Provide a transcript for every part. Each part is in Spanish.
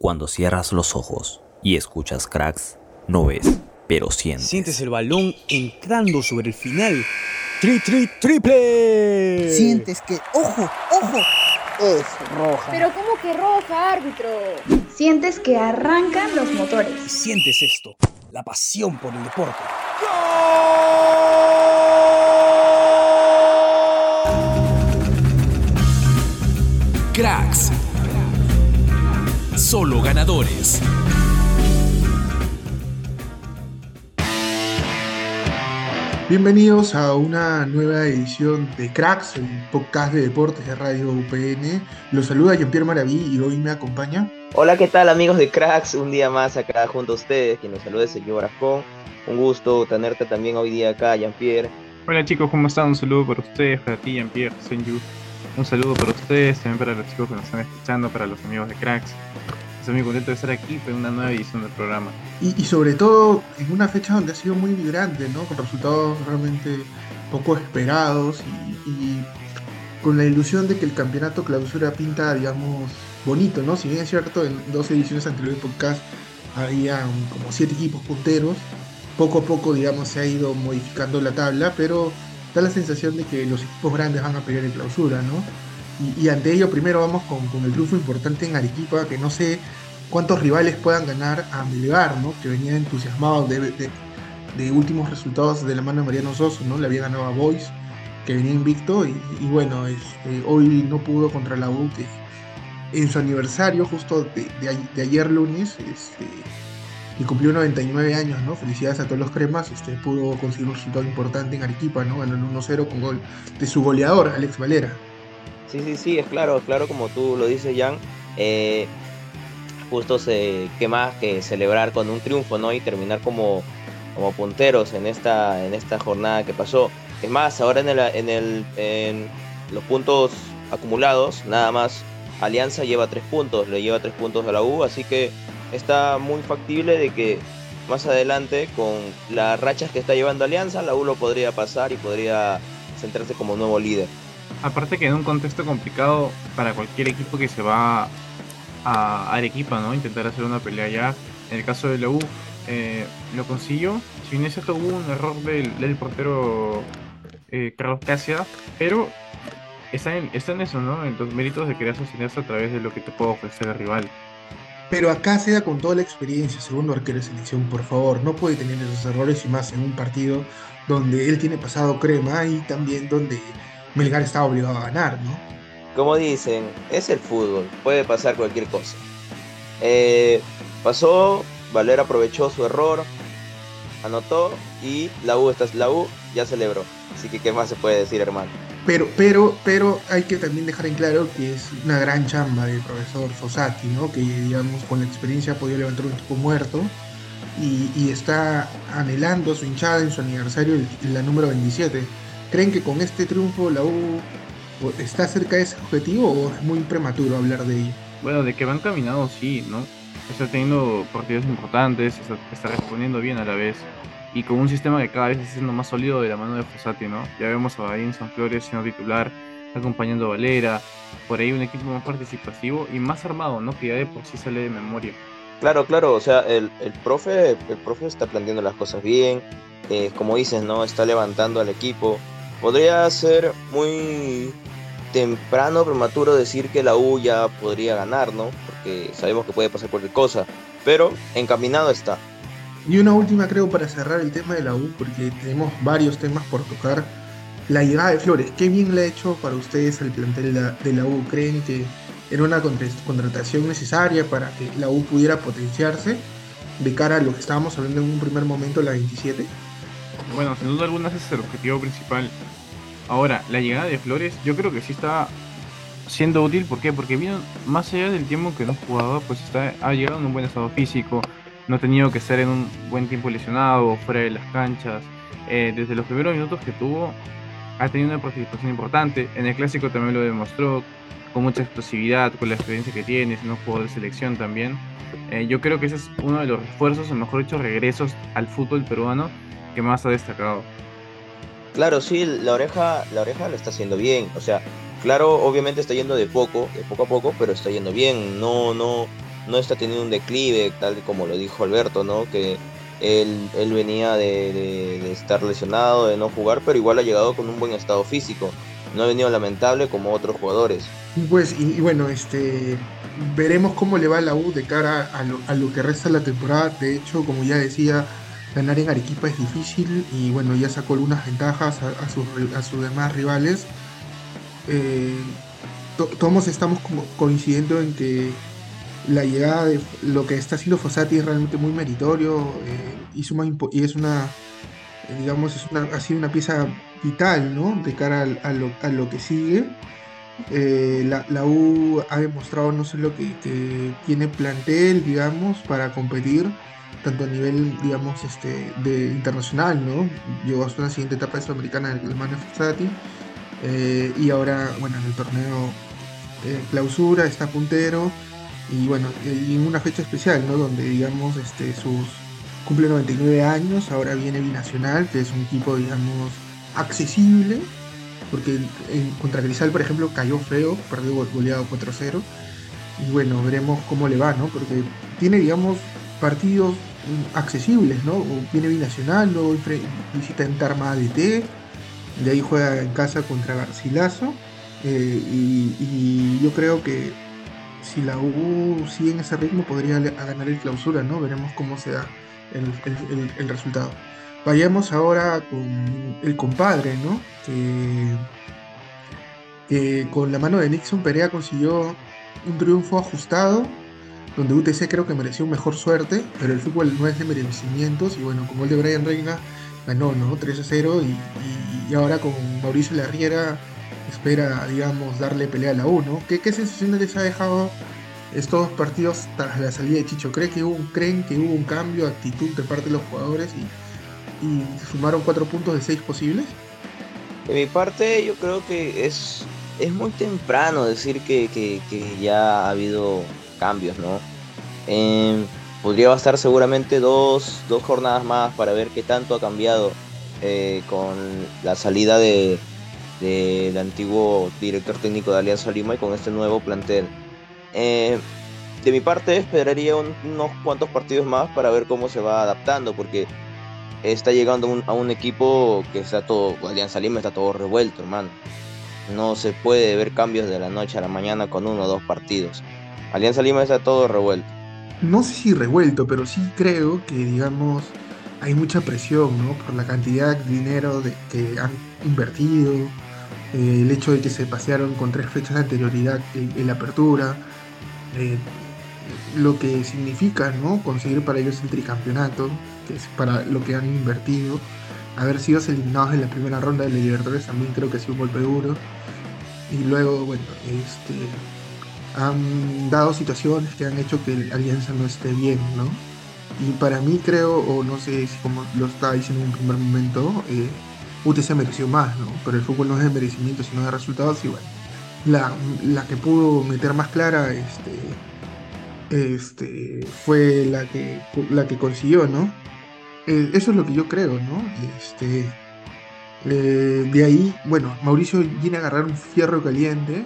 Cuando cierras los ojos y escuchas cracks, no ves, pero sientes. Sientes el balón entrando sobre el final. ¡Tri, tri, triple! Sientes que, ojo, ojo, es roja. Pero ¿cómo que roja, árbitro? Sientes que arrancan los motores. Y sientes esto, la pasión por el deporte. Cracks. Solo ganadores. Bienvenidos a una nueva edición de Cracks, el podcast de deportes de Radio UPN. Los saluda Jean-Pierre Maraví y hoy me acompaña. Hola, ¿qué tal amigos de Cracks? Un día más acá junto a ustedes, quien nos saluda es señor Arascón. Un gusto tenerte también hoy día acá, Jean-Pierre. Hola chicos, ¿cómo están? Un saludo para ustedes, para ti, Jean-Pierre, Senju. Un saludo para ustedes, también para los chicos que nos están escuchando, para los amigos de Cracks. Estoy muy contento de estar aquí en una nueva edición del programa. Y, sobre todo en una fecha donde ha sido muy vibrante, ¿no? Con resultados realmente poco esperados y, y, con la ilusión de que el campeonato clausura pinta, digamos, bonito, ¿no? Si bien es cierto, en dos ediciones anteriores del podcast había como siete equipos punteros, poco a poco, digamos, se ha ido modificando la tabla, pero da la sensación de que los equipos grandes van a pelear en clausura, ¿no? Y, ante ello, primero vamos con, el triunfo importante en Arequipa, que no sé cuántos rivales puedan ganar a Melgar, ¿no? Que venía entusiasmado de, últimos resultados de la mano de Mariano Soso, ¿no? Le había ganado a Boys, que venía invicto, y, bueno, este, hoy no pudo contra la U, que en su aniversario, justo de ayer lunes, este, y cumplió 99 años, ¿no? Felicidades a todos los cremas, este, pudo conseguir un resultado importante en Arequipa, ¿no? El 1-0 con gol de su goleador, Alex Valera. Sí, sí, sí, es claro, es claro como tú lo dices, Jan. Eh, justo se, qué más que celebrar con un triunfo, ¿no? Y terminar como, como punteros en esta, en esta jornada que pasó. Es más, ahora en, el, en, en los puntos acumulados, nada más Alianza lleva tres puntos, le lleva tres puntos a la U, así que está muy factible de que más adelante, con las rachas que está llevando Alianza, la U lo podría pasar y podría centrarse como nuevo líder. Aparte que en un contexto complicado para cualquier equipo que se va a Arequipa, ¿no? Intentar hacer una pelea allá. En el caso de la U, eh, lo consiguió. Si bien es cierto, hubo un error del, del portero eh, Carlos Casia, pero está en, está en eso, ¿no? En los méritos de querer sostenerse a través de lo que te puede ofrecer el rival. Pero acá se da con toda la experiencia, segundo arquero de selección, por favor, no puede tener esos errores y más en un partido donde él tiene pasado crema y también donde Melgar está obligado a ganar, ¿no? Como dicen, es el fútbol, puede pasar cualquier cosa. Eh, pasó, Valera aprovechó su error, anotó y la U, está, la U ya celebró. Así que, ¿qué más se puede decir, hermano? Pero, pero, pero hay que también dejar en claro que es una gran chamba del profesor Fossati, ¿no? Que, digamos, con la experiencia ha podido levantar un equipo muerto y, está anhelando a su hinchada en su aniversario, la número 27. ¿Creen que con este triunfo la U está cerca de ese objetivo o es muy prematuro hablar de ello? Bueno, de que van caminando, sí, ¿no? Está teniendo partidos importantes, está respondiendo bien a la vez y con un sistema que cada vez está siendo más sólido de la mano de Fossati, ¿no? Ya vemos a San Flores siendo titular, acompañando a Valera, por ahí un equipo más participativo y más armado, ¿no? Que ya de por sí sale de memoria. Claro, claro, o sea, el, el profe, el profe está planteando las cosas bien, eh, como dices, ¿no? Está levantando al equipo. Podría ser muy temprano, prematuro decir que la U ya podría ganar, ¿no? Porque sabemos que puede pasar cualquier cosa, pero encaminado está. Y una última creo para cerrar el tema de la U, porque tenemos varios temas por tocar. La llegada de Flores, ¿qué bien le ha hecho para ustedes al plantel de la, U? ¿Creen que era una contratación necesaria para que la U pudiera potenciarse de cara a lo que estábamos hablando en un primer momento, la 27? Bueno, sin duda alguna ese es el objetivo principal. Ahora, la llegada de Flores yo creo que sí está siendo útil. ¿Por qué? Porque vino más allá del tiempo que no jugaba, pues está, ha llegado en un buen estado físico, no ha tenido que estar en un buen tiempo lesionado, fuera de las canchas. Eh, desde los primeros minutos que tuvo, ha tenido una participación importante. En el clásico también lo demostró, con mucha explosividad, con la experiencia que tiene, siendo un jugador de selección también. Eh, yo creo que ese es uno de los refuerzos, o mejor dicho, regresos al fútbol peruano que más ha destacado. Claro, sí, la oreja, la oreja lo está haciendo bien. O sea, claro, obviamente está yendo de poco, de poco a poco, pero está yendo bien. No, no, no está teniendo un declive, tal como lo dijo Alberto, ¿no? Que él, él venía de, de- estar lesionado, de no jugar, pero igual ha llegado con un buen estado físico. No ha venido lamentable como otros jugadores. Pues, y, bueno, este veremos cómo le va la U de cara a lo, a lo que resta la temporada. De hecho, como ya decía, ganar en Arequipa es difícil y bueno, ya sacó algunas ventajas a, sus, a sus demás rivales. Eh, to- todos estamos como coincidiendo en que la llegada de lo que está haciendo Fossati es realmente muy meritorio eh, y, y es una, eh, digamos, es una, ha sido una pieza vital, ¿no? De cara al- a, lo, a lo que sigue. Eh, la, la U ha demostrado no solo que, que tiene plantel, digamos, para competir, tanto a nivel, digamos, este, de internacional, ¿no? Llegó hasta la siguiente etapa de Sudamericana del Mane Fossati. eh, y ahora, bueno, en el torneo eh, clausura está puntero. Y bueno, y en una fecha especial, ¿no? Donde, digamos, este, sus cumple 99 años, ahora viene Binacional, que es un equipo, digamos, accesible, porque en, contra Cristal, por ejemplo, cayó feo, perdió go- goleado 4-0. Y bueno, veremos cómo le va, ¿no? Porque tiene, digamos, partidos accesibles, ¿no? Viene Binacional, luego visita en Tarma ADT, de ahí juega en casa contra Garcilaso. eh, y yo creo que si la U sigue en ese ritmo podría ganar el clausura, ¿no? Veremos cómo se da el, el- el- el resultado. Vayamos ahora con el compadre, ¿no? Que, con la mano de Nixon Perea consiguió un triunfo ajustado, donde UTC creo que mereció mejor suerte, pero el fútbol no es de merecimientos, y bueno, con gol de Brian Reina ganó, ¿no? 3 a 0, y, y- y ahora con Mauricio Larriera espera, digamos, darle pelea a la U, ¿no? ¿Qué, qué sensaciones les ha dejado estos dos partidos tras la salida de Chicho? ¿Creen que hubo, un- ¿Creen que hubo un cambio de actitud de parte de los jugadores y, y sumaron cuatro puntos de seis posibles? De mi parte, yo creo que es, es muy temprano decir que, que- que ya ha habido cambios, ¿no? Eh, podría bastar seguramente dos, dos jornadas más para ver qué tanto ha cambiado eh, con la salida de, del antiguo director técnico de Alianza Lima y con este nuevo plantel. Eh, de mi parte, esperaría un- unos cuantos partidos más para ver cómo se va adaptando, porque está llegando a un equipo que está todo, Alianza Lima está todo revuelto, hermano. No se puede ver cambios de la noche a la mañana con uno o dos partidos. Alianza Lima está todo revuelto. no sé si revuelto, pero sí creo que, digamos, hay mucha presión, ¿no? Por la cantidad de dinero que han invertido, eh, el hecho de que se pasearon con tres fechas de anterioridad en, la apertura, eh, lo que significa, ¿no? Conseguir para ellos el tricampeonato, que es para lo que han invertido. Haber sido eliminados en la primera ronda de la Libertadores también creo que ha sido un golpe duro. Y luego, bueno, este, han dado situaciones que han hecho que el Alianza no esté bien, ¿no? Y para mí creo, o no sé si como lo estaba diciendo en un primer momento, eh, UTC mereció más, ¿no? Pero el fútbol no es de merecimiento, sino de resultados, y bueno. La, la que pudo meter más clara este, este, fue la que, la que consiguió, ¿no? Eh, eso es lo que yo creo, ¿no? Este, eh, de ahí, bueno, Mauricio viene a agarrar un fierro caliente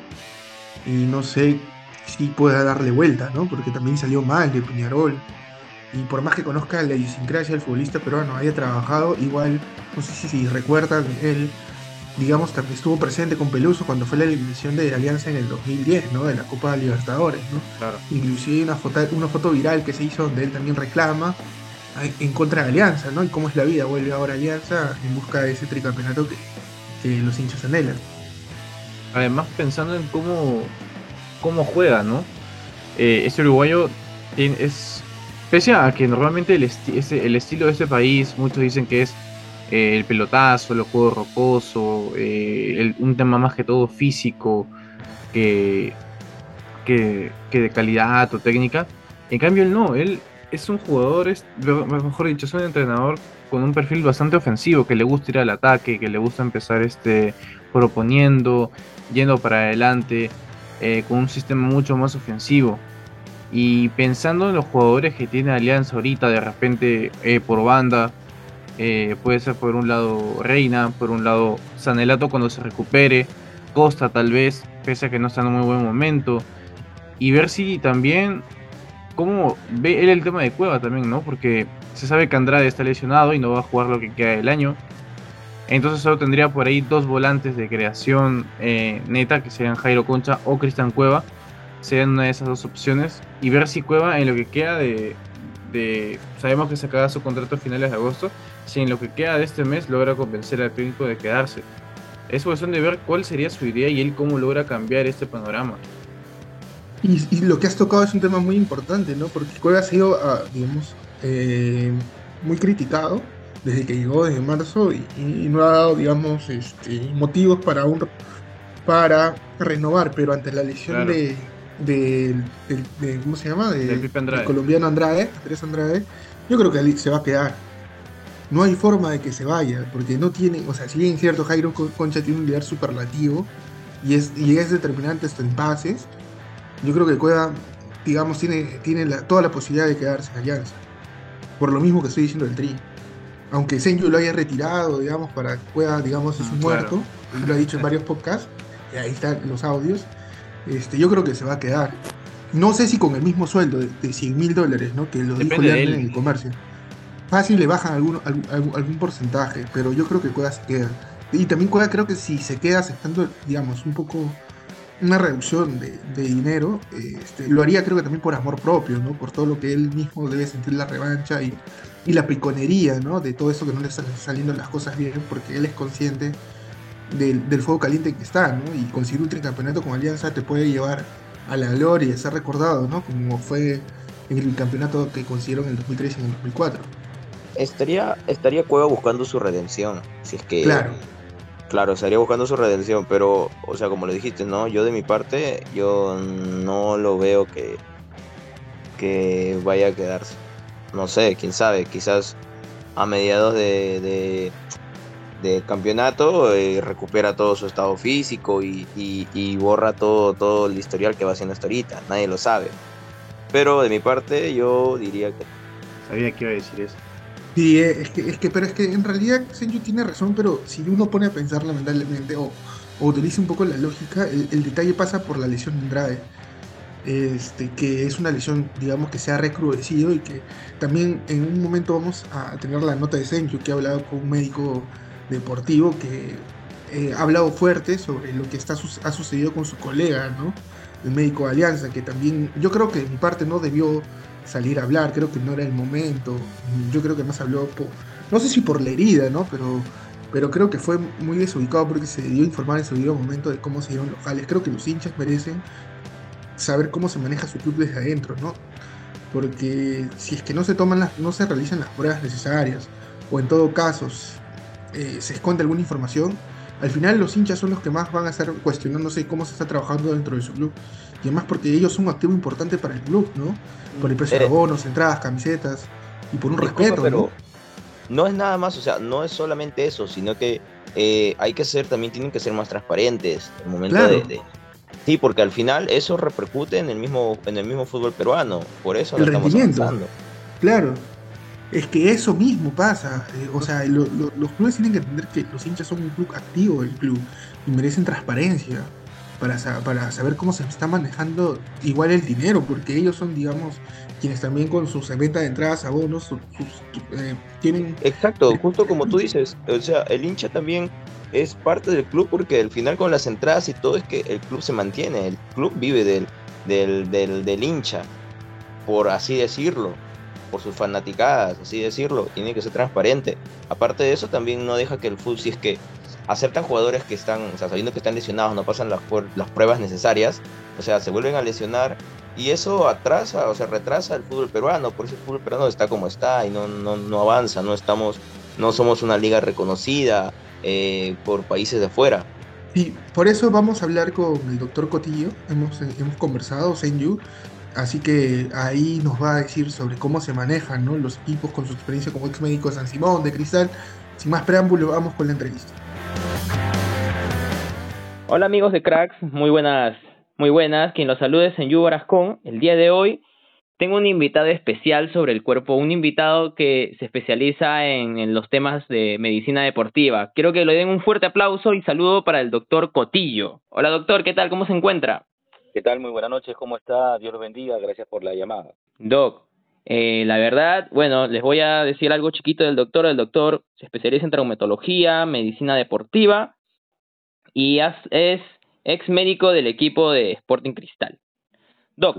y no sé si pueda darle vuelta, ¿no? Porque también salió mal de Peñarol. Y por más que conozca la idiosincrasia del futbolista peruano, haya trabajado, igual, no sé si, si recuerdan, él, digamos, también estuvo presente con Peluso cuando fue la eliminación de Alianza en el 2010, ¿no? De la Copa Libertadores, ¿no? Claro. Inclusive una foto, una foto viral que se hizo donde él también reclama en contra de Alianza, ¿no? Y cómo es la vida, vuelve ahora Alianza en busca de ese tricampeonato que, que los hinchas anhelan. Además, pensando en cómo, cómo juega, ¿no? Eh, este uruguayo es. Pese a que normalmente el, esti- el estilo de este país, muchos dicen que es eh, el pelotazo, el juego rocoso, eh, un tema más que todo físico que, que, que de calidad o técnica. En cambio, él no, él es un jugador, es, mejor dicho, es un entrenador con un perfil bastante ofensivo, que le gusta ir al ataque, que le gusta empezar este proponiendo, yendo para adelante, eh, con un sistema mucho más ofensivo. Y pensando en los jugadores que tiene Alianza ahorita, de repente eh, por banda, eh, puede ser por un lado Reina, por un lado Sanelato cuando se recupere, Costa tal vez, pese a que no está en un muy buen momento, y ver si también cómo ve él el tema de Cueva también, ¿no? Porque se sabe que Andrade está lesionado y no va a jugar lo que queda del año. Entonces solo tendría por ahí dos volantes de creación eh, neta, que serían Jairo Concha o Cristian Cueva. Serían una de esas dos opciones. Y ver si Cueva en lo que queda de... de sabemos que se acaba su contrato a finales de agosto. Si en lo que queda de este mes logra convencer al técnico de quedarse. Es cuestión de ver cuál sería su idea y él cómo logra cambiar este panorama. Y, y lo que has tocado es un tema muy importante, ¿no? Porque Cueva ha sido, ah, digamos, eh, muy criticado desde que llegó desde marzo y, y no ha dado, digamos, este, motivos para un para renovar, pero ante la lesión Claro. de, de, del- de- ¿cómo se llama? De- Del Andrade. del colombiano Andrade, Andrés Andrade, yo creo que ahí se va a quedar. No hay forma de que se vaya, porque no tiene, o sea, si bien es cierto, Jairo Con- Concha tiene un líder superlativo y es, y es determinante hasta en pases, yo creo que Cueva, digamos, tiene, tiene la- toda la posibilidad de quedarse en Alianza. Por lo mismo que estoy diciendo del Tri. Aunque Senju lo haya retirado, digamos, para que Cueva, digamos, es un Mm, claro. muerto, y lo ha dicho en varios podcasts, y ahí están los audios, este, yo creo que se va a quedar. No sé si con el mismo sueldo de, de 100 mil dólares, ¿no? Que lo dijo Depende él. en el comercio. Fácil le bajan algún, algún, algún- porcentaje, pero yo creo que Cueva se queda. Y también Cueva creo que si se queda aceptando, digamos, un poco una reducción de, de dinero, este, lo haría creo que también por amor propio, ¿no? Por todo lo que él mismo debe sentir la revancha y, y la piconería, ¿no? De todo eso que no le están saliendo las cosas bien, porque él es consciente del, del fuego caliente que está, ¿no? Y conseguir un tricampeonato con Alianza te puede llevar a la gloria y a ser recordado, ¿no? Como fue en el campeonato que consiguieron en el 2003 y en el 2004. Estaría, estaría Cueva buscando su redención. Si es que. Claro. Claro, estaría buscando su redención, pero, o sea, como le dijiste, ¿no? Yo de mi parte, yo no lo veo que, que vaya a quedarse. No sé, quién sabe, quizás a mediados de, de, de campeonato eh, recupera todo su estado físico y, y- y borra todo, todo el historial que va haciendo hasta ahorita, nadie lo sabe. Pero de mi parte, yo diría que Sabía que iba a decir eso. Sí, eh, es que, es que, pero es que en realidad Senju tiene razón, pero si uno pone a pensar lamentablemente o, o utiliza un poco la lógica, el, el detalle pasa por la lesión de Andrade. Este, que es una lesión, digamos, que se ha recrudecido y que también en un momento vamos a tener la nota de Senju, que ha hablado con un médico deportivo que eh, ha hablado fuerte sobre lo que está, ha sucedido con su colega, ¿no? El médico de Alianza, que también, yo creo que de mi parte no debió salir a hablar, creo que no era el momento. Yo creo que más habló, no sé si por la herida, ¿no? Pero, pero creo que fue muy desubicado porque se dio informar en su debido momento de cómo se dieron los jales. Creo que los hinchas merecen saber cómo se maneja su club desde adentro, ¿no? Porque si es que no se toman las, no se realizan las pruebas necesarias, o en todo caso eh, se esconde alguna información, al final los hinchas son los que más van a estar cuestionándose cómo se está trabajando dentro de su club. Y además porque ellos son un activo importante para el club, ¿no? Por el precio de Eh, abonos, entradas, camisetas, y por un Disculpa, respeto, pero ¿no? no es nada más, o sea, no es solamente eso, sino que eh, hay que ser, también tienen que ser más transparentes en el momento Claro. de, de- Sí, porque al final eso repercute en el mismo, en el mismo fútbol peruano, por eso El estamos rendimiento. avanzando. Claro. Es que eso mismo pasa. eh, o sea, lo- lo- los clubes tienen que entender que los hinchas son un club activo del club y merecen transparencia para, sa- para saber cómo se está manejando igual el dinero, porque ellos son, digamos, quienes también con sus ventas de entradas, abonos, sus, sus, eh, tienen... Exacto, justo como tú dices, o sea, el hincha también es parte del club porque al final con las entradas y todo es que el club se mantiene, el club vive del, del, del, del hincha, por así decirlo, por sus fanaticadas, así decirlo, tiene que ser transparente. Aparte de eso, también no deja que el fútbol, si es que aceptan jugadores que están, o sea, sabiendo que están lesionados, no pasan las, las pruebas necesarias, o sea, se vuelven a lesionar y eso atrasa, o sea, retrasa el fútbol peruano, por eso el fútbol peruano está como está y no, no, no avanza, no estamos, no somos una liga reconocida eh, por países de afuera. Y por eso vamos a hablar con el doctor Cotillo, hemos, hemos conversado, Senju, así que ahí nos va a decir sobre cómo se manejan ¿no? los equipos con su experiencia como ex médico de San Simón, de Cristal. Sin más preámbulo, vamos con la entrevista. Hola amigos de Cracks, muy buenas, muy buenas. Quien los salude es Senyu Barascón. El día de hoy tengo un invitado especial sobre el cuerpo, un invitado que se especializa en, en los temas de medicina deportiva. Quiero que le den un fuerte aplauso y saludo para el doctor Cotillo. Hola doctor, ¿qué tal? ¿Cómo se encuentra? ¿Qué tal? Muy buenas noches, ¿cómo está? Dios los bendiga, gracias por la llamada. Doc, eh, la verdad, bueno, les voy a decir algo chiquito del doctor. El doctor se especializa en traumatología, medicina deportiva y es ex médico del equipo de Sporting Cristal. Doc,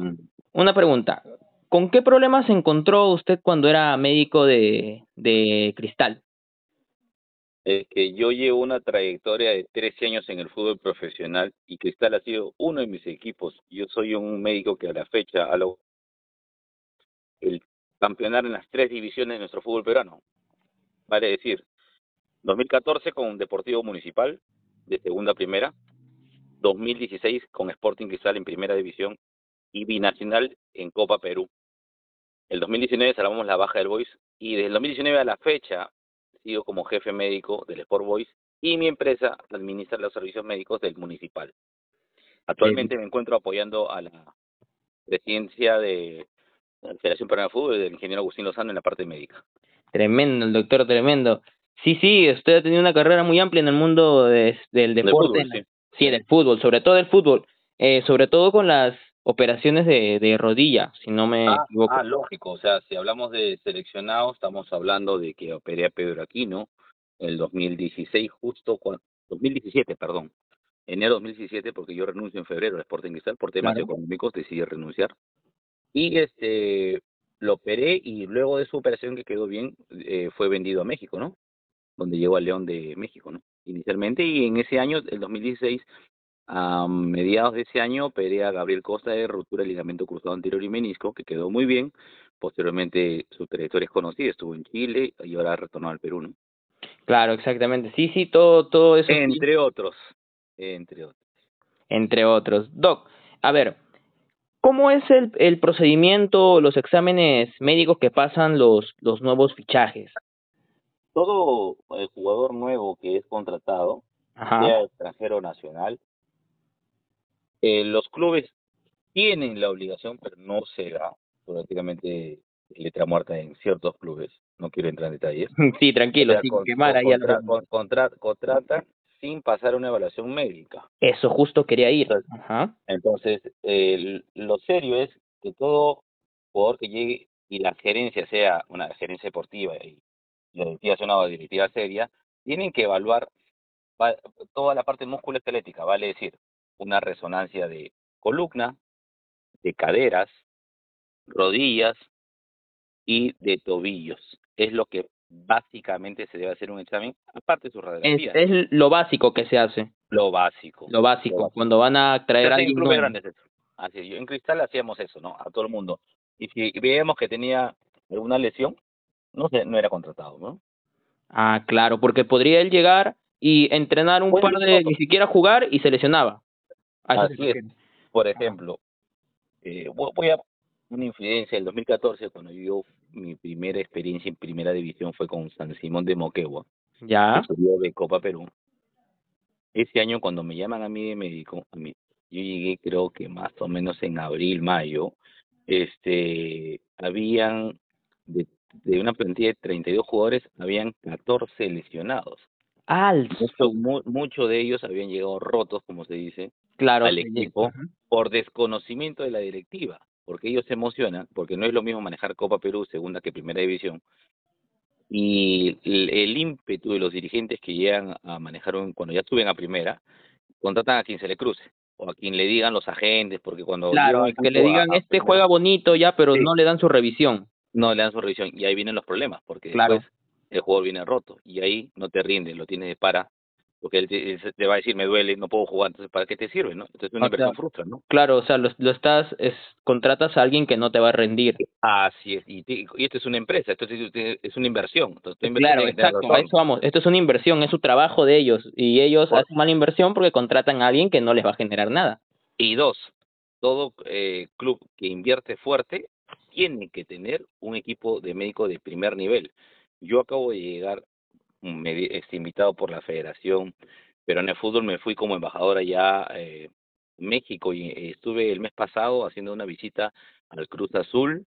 una pregunta. ¿Con qué problemas se encontró usted cuando era médico de, de Cristal? Es que yo llevo una trayectoria de 13 años en el fútbol profesional y Cristal ha sido uno de mis equipos. Yo soy un médico que a la fecha ha logrado el campeonar en las tres divisiones de nuestro fútbol peruano. Vale decir, 2014 con Deportivo Municipal de segunda a primera, 2016 con Sporting Cristal en primera división y binacional en Copa Perú. El 2019 salvamos la baja del Boys y desde el 2019 a la fecha sigo como jefe médico del Sport Boys y mi empresa administra los servicios médicos del municipal. Actualmente me encuentro apoyando a la presidencia de la Federación Peruana de Fútbol del ingeniero Agustín Lozano en la parte médica. Tremendo, el doctor, tremendo. Sí, sí, usted ha tenido una carrera muy amplia en el mundo de- del Del deporte. fútbol, sí. Sí, del fútbol, sobre todo del fútbol. Eh, sobre todo con las operaciones de, de rodilla, si no me Ah, equivoco. ah, lógico. O sea, si hablamos de seleccionados, estamos hablando de que operé a Pedro Aquino el 2016, justo cuando, 2017, perdón. Enero 2017, porque yo renuncio en febrero al Sporting Cristal por temas Claro. económicos, decidí renunciar. Y este lo operé y luego de su operación que quedó bien, eh, fue vendido a México, ¿no? Donde llegó al León de México, ¿no? Inicialmente, y en ese año, el 2016, a mediados de ese año operé a Gabriel Costa de ruptura de ligamento cruzado anterior y menisco, que quedó muy bien. Posteriormente su trayectoria es conocida, estuvo en Chile y ahora ha retornado al Perú, ¿no? Claro, exactamente. Sí, sí, todo, todo eso. Entre otros, entre otros. entre otros. Doc, a ver, ¿cómo es el, el procedimiento, los exámenes médicos que pasan los, los nuevos fichajes? Todo el jugador nuevo que es contratado, Ajá. sea extranjero nacional, eh, los clubes tienen la obligación, pero no se da prácticamente letra muerta en ciertos clubes. No quiero entrar en detalles. Sí, tranquilo, O sea, sin con- quemar ahí contra- con- contra- contratan sin pasar una evaluación médica. Eso justo quería ir. Ajá. Entonces, eh, lo serio es que todo jugador que llegue y la gerencia sea una gerencia deportiva y la directiva sea una directiva seria, tienen que evaluar va- toda la parte musculoesquelética, vale decir, una resonancia de columna, de caderas, rodillas y de tobillos. Es lo que básicamente se debe hacer un examen, aparte de su Es, radiografía. es lo básico que se hace. Lo básico. Lo básico. Cuando van a Se traer a en alguien eso. Así yo en Cristal hacíamos eso, ¿no? A todo el mundo. Y si veíamos que tenía alguna lesión, no sé, no era contratado, ¿no? Ah, claro, porque podría él llegar y entrenar un par de, ni siquiera jugar y se lesionaba. A eso se Así es. Por ejemplo, eh, voy a una infidencia del 2014 cuando yo mi primera experiencia en primera división fue con San Simón de Moquegua, Ya. que subió de Copa Perú. Ese año cuando me llaman a mí de médico, a mí, yo llegué creo que más o menos en abril, mayo, este, habían de, de una plantilla de 32 jugadores, habían 14 lesionados. Mu- Muchos de ellos habían llegado rotos, como se dice, claro. al equipo por desconocimiento de la directiva, porque ellos se emocionan, porque no es lo mismo manejar Copa Perú, segunda que primera división, y el, el ímpetu de los dirigentes que llegan a manejar un- cuando ya suben a primera, contratan a quien se le cruce, o a quien le digan los agentes, porque cuando Claro, que le digan a este juega bonito ya, pero Sí. no le dan su revisión. no le dan su revisión, y ahí vienen los problemas, porque Claro. después el jugador viene roto, y ahí no te rinde, lo tienes de para, porque él te, él te va a decir, me duele, no puedo jugar, entonces ¿para qué te sirve? no Entonces una O sea, inversión frustra, ¿no? Claro, o sea, lo, lo estás, es, contratas a alguien que no te va a rendir. Así es, y, y esto es una empresa, esto es, es una inversión. Entonces, Claro, exacto, a eso vamos. Esto es una inversión, es su trabajo de ellos. Y ellos Por- hacen mala inversión porque contratan a alguien que no les va a generar nada. Y dos, todo eh, club que invierte fuerte tiene que tener un equipo de médico de primer nivel. Yo acabo de llegar, mm, me este, invitado por la Federación Peruana de Fútbol, me fui como embajador allá eh, en México y eh, estuve el mes pasado haciendo una visita al Cruz Azul,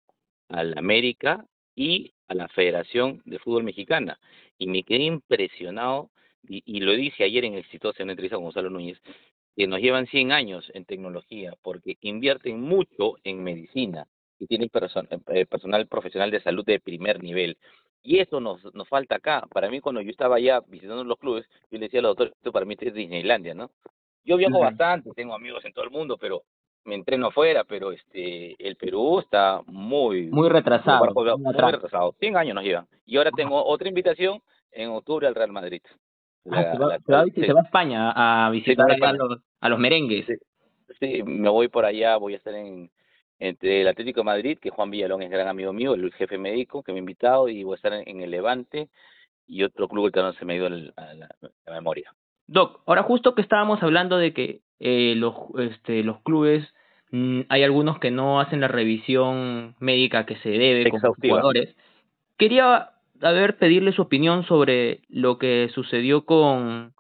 al América y a la Federación de Fútbol Mexicana. Y me quedé impresionado, y, lo dije ayer en Exitosa, en una entrevista con Gonzalo Núñez, que nos llevan 100 años en tecnología porque invierten mucho en medicina, y tienen eh, personal profesional de salud de primer nivel. Y eso nos, nos falta acá. Para mí, cuando yo estaba allá visitando los clubes, yo le decía a los doctores, esto para mí es Disneylandia, ¿no? Yo viajo bastante, tengo amigos en todo el mundo, pero me entreno afuera, pero este el Perú está muy... Muy retrasado, Muy, retrasado. 100 años nos llevan. Y ahora tengo otra invitación en octubre al Real Madrid. Ah, se, va, la- se va- sí. se va a España a visitar voy a los, a los merengues. Sí. Sí, me voy por allá, voy a estar en entre el Atlético de Madrid, que Juan Villalón es gran amigo mío, el jefe médico que me ha invitado, y voy a estar en, el Levante y otro club que no se me ha ido el- a la, a la memoria. Doc, ahora justo que estábamos hablando de que eh, los, este, los clubes, mm, hay algunos que no hacen la revisión médica que se debe con los Exhaustiva. jugadores. Quería, a ver, pedirle su opinión sobre lo que sucedió con,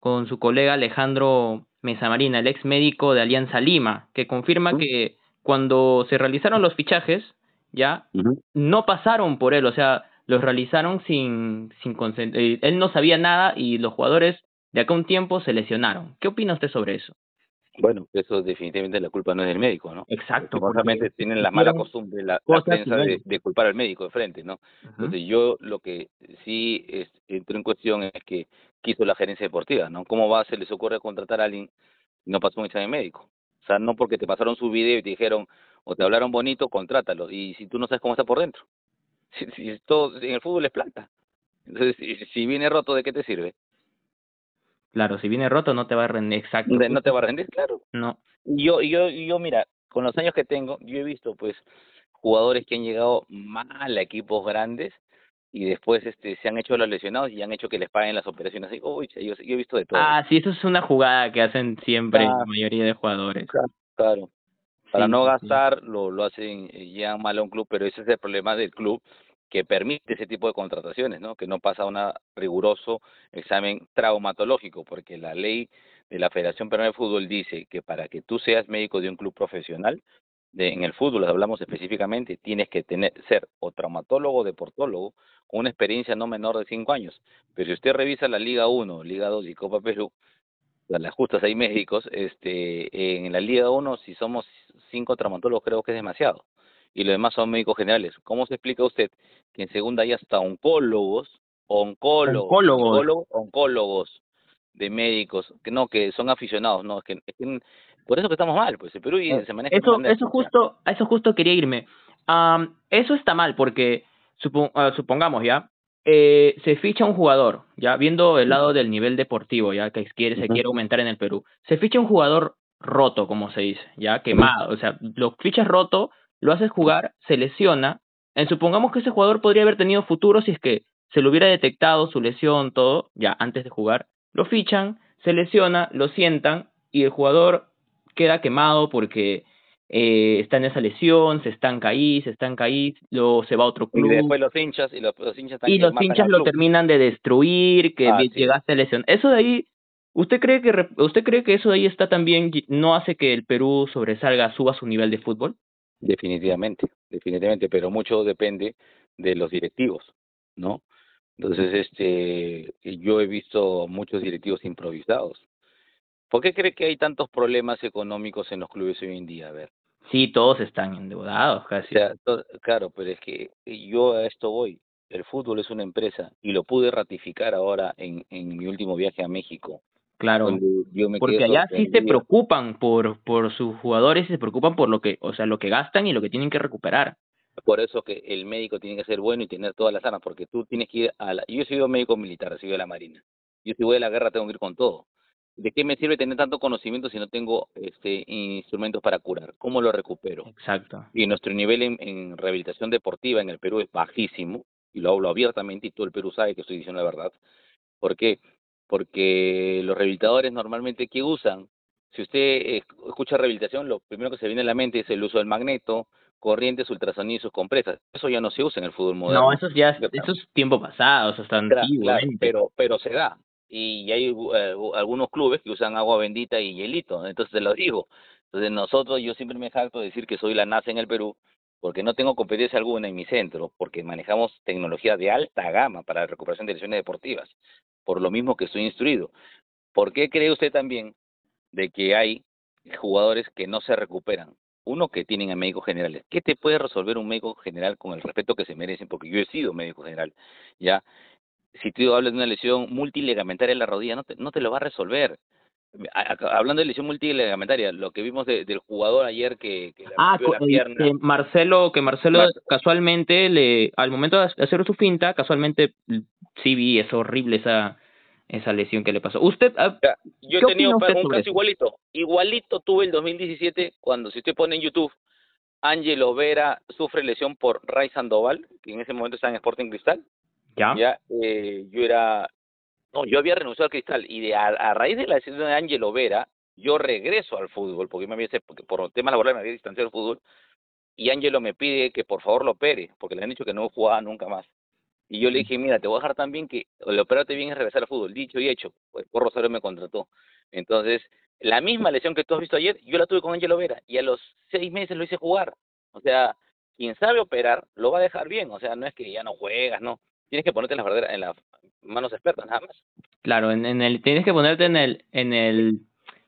con su colega Alejandro Mesamarina, el ex médico de Alianza Lima, que confirma que cuando se realizaron los fichajes, ya, no pasaron por él, o sea, los realizaron sin, sin eh, él no sabía nada y los jugadores de acá un tiempo se lesionaron. ¿Qué opina usted sobre eso? Bueno, eso definitivamente la culpa no es del médico, ¿no? Exacto. Porque tienen la mala costumbre la, la prensa de, culpar al médico de frente, ¿no? Entonces yo lo que sí es, entró en cuestión es que quiso la gerencia deportiva, ¿no? ¿Cómo va, se les ocurre contratar a alguien y no pasó un examen médico? O sea, no porque te pasaron su video y te dijeron o te hablaron bonito, contrátalo. Y si tú no sabes cómo está por dentro. Si, si todo en el fútbol es plata. Entonces, si, si viene roto, ¿de qué te sirve? Claro, si viene roto no te va a rendir exacto. De- no te va a rendir, claro. No. Y yo, yo, yo, mira, con los años que tengo, yo he visto, pues, jugadores que han llegado mal a equipos grandes y después este se han hecho los lesionados y han hecho que les paguen las operaciones así. Uy, yo, yo he visto de todo. Ah, sí, eso es una jugada que hacen siempre Ah. la mayoría de jugadores. Claro. Para Sí, no sí. gastar, lo, lo hacen, eh, llegan mal a un club, pero ese es el problema del club que permite ese tipo de contrataciones, ¿no? Que no pasa un riguroso examen traumatológico, porque la ley de la Federación Peruana de Fútbol dice que para que tú seas médico de un club profesional, de, en el fútbol hablamos específicamente, tienes que tener ser o traumatólogo o deportólogo con una experiencia no menor de cinco años. Pero si usted revisa la Liga 1, Liga 2 y Copa Perú, las justas hay médicos, este, en la Liga 1 si somos cinco traumatólogos creo que es demasiado. Y los demás son médicos generales. ¿Cómo se explica usted que en segunda hay hasta oncólogos, oncólogos, Oncólogos. oncólogos de médicos, que no, que son aficionados, no, es que, es que por eso que estamos mal, pues el Perú y se maneja Eso, eso justo, a eso justo quería irme. Am, eso está mal porque supo- ah, supongamos ya eh, se ficha un jugador, ya viendo el lado del nivel deportivo, ya que quiere se quiere aumentar en el Perú. Se ficha un jugador roto, como se dice, ya quemado, o sea, lo fichas roto, lo haces jugar, se lesiona. En supongamos que ese jugador podría haber tenido futuro si es que se lo hubiera detectado su lesión, todo, ya antes de jugar. Lo fichan, se lesiona, lo sientan y el jugador queda quemado porque eh, está en esa lesión, se estanca ahí, se estanca ahí, luego se va a otro Y club después los hinchas, y los, los hinchas y los hinchas lo club. terminan de destruir, que Ah, sí. llegaste a lesión. Eso de ahí, ¿usted cree que usted cree que eso de ahí está también no hace que el Perú sobresalga, suba su nivel de fútbol? Definitivamente, definitivamente, pero mucho depende de los directivos, ¿no? Entonces, este, yo he visto muchos directivos improvisados. ¿Por qué cree que hay tantos problemas económicos en los clubes hoy en día? A ver, Sí, todos están endeudados o casi. sea, to- claro, pero es que yo a esto voy. El fútbol es una empresa y lo pude ratificar ahora en, en mi último viaje a México. Claro, yo me porque allá sí se preocupan por por sus jugadores y se preocupan por lo que, o sea, lo que gastan y lo que tienen que recuperar. Por eso que el médico tiene que ser bueno y tener todas las armas, porque tú tienes que ir a la... Yo he sido médico militar, he sido de la Marina. Yo si voy a la guerra tengo que ir con todo. ¿De qué me sirve tener tanto conocimiento si no tengo este instrumentos para curar? ¿Cómo lo recupero? Exacto. Y nuestro nivel en, en rehabilitación deportiva en el Perú es bajísimo, y lo hablo abiertamente y todo el Perú sabe que estoy diciendo la verdad. ¿Por qué? Porque los rehabilitadores normalmente, ¿qué usan? Si usted escucha rehabilitación, lo primero que se viene a la mente es el uso del magneto, corrientes, ultrasonido y sus compresas. Eso ya no se usa en el fútbol moderno. No, eso es ya eso es tiempo pasado, eso está Claro, claro, pero, pero se da. Y hay eh, algunos clubes que usan agua bendita y hielito, entonces te lo digo. Entonces nosotros, yo siempre me jacto de decir que soy la NASA en el Perú, porque no tengo competencia alguna en mi centro, porque manejamos tecnología de alta gama para la recuperación de lesiones deportivas, por lo mismo que estoy instruido. ¿Por qué cree usted también de que hay jugadores que no se recuperan? Uno que tienen a médicos generales. ¿Qué te puede resolver un médico general con el respeto que se merecen? Porque yo he sido médico general, ¿ya? Si tú hablas de una lesión multilegamentaria en la rodilla, no te, no te lo va a resolver. Hablando de lesión multilegamentaria, lo que vimos de- del jugador ayer que, que le Ah, rompió la el- pierna. que Marcelo, que Marcelo Mar- casualmente le, al momento de hacer su finta, casualmente sí vi, es horrible esa, esa lesión que le pasó. Usted, ah, Yo he ¿Qué tenido opina usted un sobre caso igualito. Igualito tuve el 2017 cuando, si usted pone en YouTube, Ángelo Vera sufre lesión por Ray Sandoval, que en ese momento estaba en Sporting Cristal. ya, Ya, eh, yo era. No, yo había renunciado al Cristal y de, a, a raíz de la decisión de Ángelo Vera, yo regreso al fútbol, porque me había, porque por temas laborales me había distanciado del fútbol. Y Ángelo me pide que por favor lo opere, porque le han dicho que no jugaba nunca más. Y yo le dije, mira, te voy a dejar tan bien que el operarte bien es regresar al fútbol. Dicho y hecho, pues por Rosario me contrató. Entonces, la misma lesión que tú has visto ayer, yo la tuve con Ángelo Vera y a los seis meses lo hice jugar. O sea, quien sabe operar lo va a dejar bien. O sea, no es que ya no juegas, no. Tienes que ponerte en las verdaderas, en las manos expertas, nada más. claro, en, en el, tienes que ponerte en el, en el,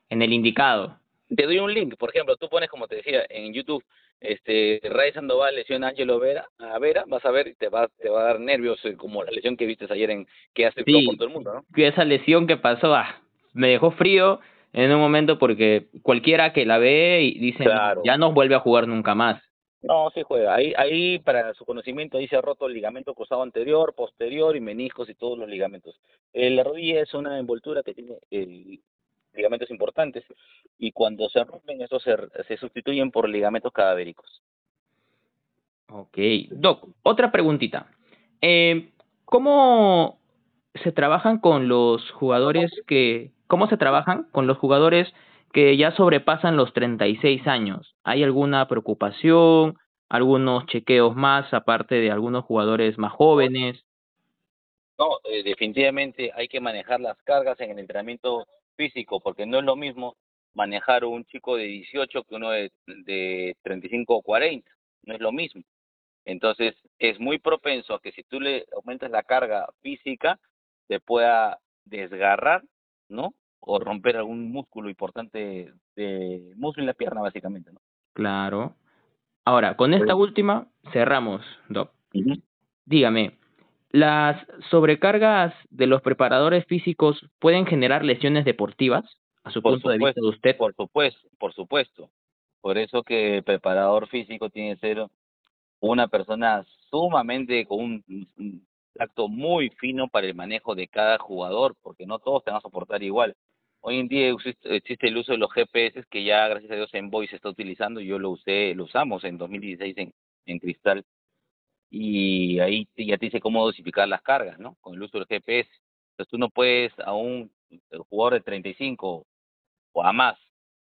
en el indicado. Te doy un link, por ejemplo, tú pones, como te decía, en YouTube, este, Ray Sandoval lesiona a Ángelo Vera, a Vera, vas a ver, y te va, te va a dar nervios, eh, como la lesión que viste ayer en, que hace Sí. por todo el mundo, ¿no? Que esa lesión que pasó, ah, me dejó frío en un momento porque cualquiera que la ve y dice, Claro. ya no vuelve a jugar nunca más. No, sí juega. Ahí, ahí para su conocimiento, ahí se ha roto el ligamento cruzado anterior, posterior y meniscos y todos los ligamentos. Eh, la rodilla es una envoltura que tiene eh, ligamentos importantes y cuando se rompen, esos se, se sustituyen por ligamentos cadavéricos. Ok. Doc, otra preguntita. Eh, ¿Cómo se trabajan con los jugadores que... ¿Cómo se trabajan con los jugadores que ya sobrepasan los 36 años? ¿Hay alguna preocupación? ¿Algunos chequeos más aparte de algunos jugadores más jóvenes? No, eh, definitivamente hay que manejar las cargas en el entrenamiento físico, porque no es lo mismo manejar un chico de 18 que uno de, de 35 o 40, no es lo mismo. Entonces, es muy propenso a que si tú le aumentas la carga física, te pueda desgarrar, ¿no? O romper algún músculo importante de músculo en la pierna, básicamente, ¿no? Claro. Ahora, con esta última cerramos, Doc. Dígame, ¿las sobrecargas de los preparadores físicos pueden generar lesiones deportivas? A su Por punto de vista de usted. Por supuesto, por supuesto. Por eso que el preparador físico tiene que ser una persona sumamente con un, tacto muy fino para el manejo de cada jugador, porque no todos te van a soportar igual. Hoy en día existe, el uso de los GPS que ya gracias a Dios en Voice se está utilizando. Yo lo usé, lo usamos en 2016 en, en Cristal y ahí te- ya te dice cómo dosificar las cargas, ¿no? Con el uso del GPS. Entonces tú no puedes a un jugador de 35 o a más,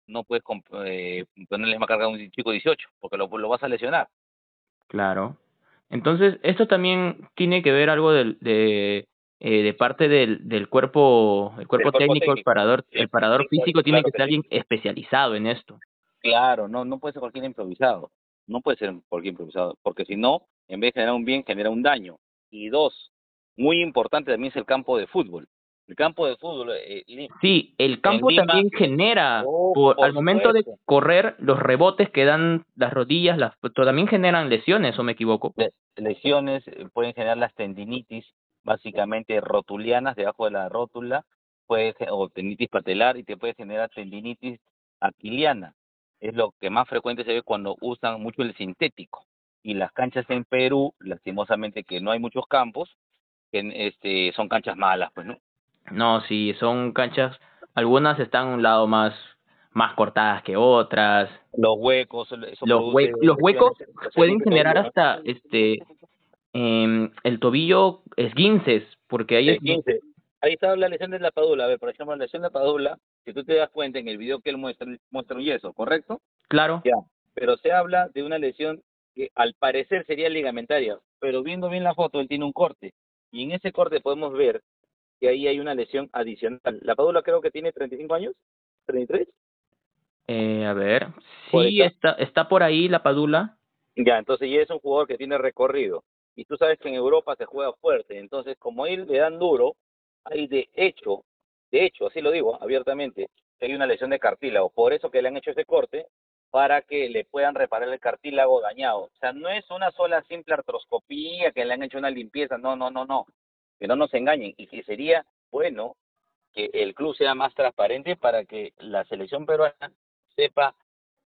no puedes eh, ponerle más carga a un chico de 18 porque lo, lo vas a lesionar. Claro. Entonces, esto también tiene que ver algo del, de, eh, de parte del, del cuerpo, el cuerpo cuerpo técnico, el parador, el parador físico tiene claro que ser alguien especializado en esto. Claro, no, no puede ser cualquier improvisado. No puede ser cualquier improvisado, porque si no, en vez de generar un bien, genera un daño. Y dos, muy importante también es el campo de fútbol. El campo de fútbol, eh, li- Sí, el campo Lima- también genera, Oh, por, por al momento de correr, los rebotes que dan las rodillas, las, también generan lesiones, ¿o me equivoco? le- lesiones eh, pueden generar las tendinitis, básicamente rotulianas debajo de la rótula, puede, o tendinitis patelar y te puede generar tendinitis aquiliana. Es lo que más frecuente se ve cuando usan mucho el sintético. Y las canchas en Perú, lastimosamente que no hay muchos campos, que este, son canchas malas, pues, ¿no? No, sí, son canchas, algunas están a un lado más, más cortadas que otras. Los huecos, eso Los, hue- los huecos pueden generar hasta este em, el tobillo esguinces, porque ahí El es 15. Ahí está la lesión de la padula. A ver, por ejemplo, la lesión de la padula, si tú te das cuenta en el video que él muestra, muestra un yeso, ¿correcto? claro. Ya. Pero se habla de una lesión que al parecer sería ligamentaria, pero viendo bien la foto, él tiene un corte. Y en ese corte podemos ver que ahí hay una lesión adicional. La padula creo que tiene 35 años, 33. Eh, a ver, sí, está, está por ahí la padula. Ya, entonces ya es un jugador que tiene recorrido. Y tú sabes que en Europa se juega fuerte. Entonces, como él le dan duro, hay de hecho, de hecho, así lo digo abiertamente, que hay una lesión de cartílago. Por eso que le han hecho ese corte para que le puedan reparar el cartílago dañado. O sea, no es una sola simple artroscopía que le han hecho una limpieza, no, no, no, no, que no nos engañen y que sería bueno que el club sea más transparente para que la selección peruana sepa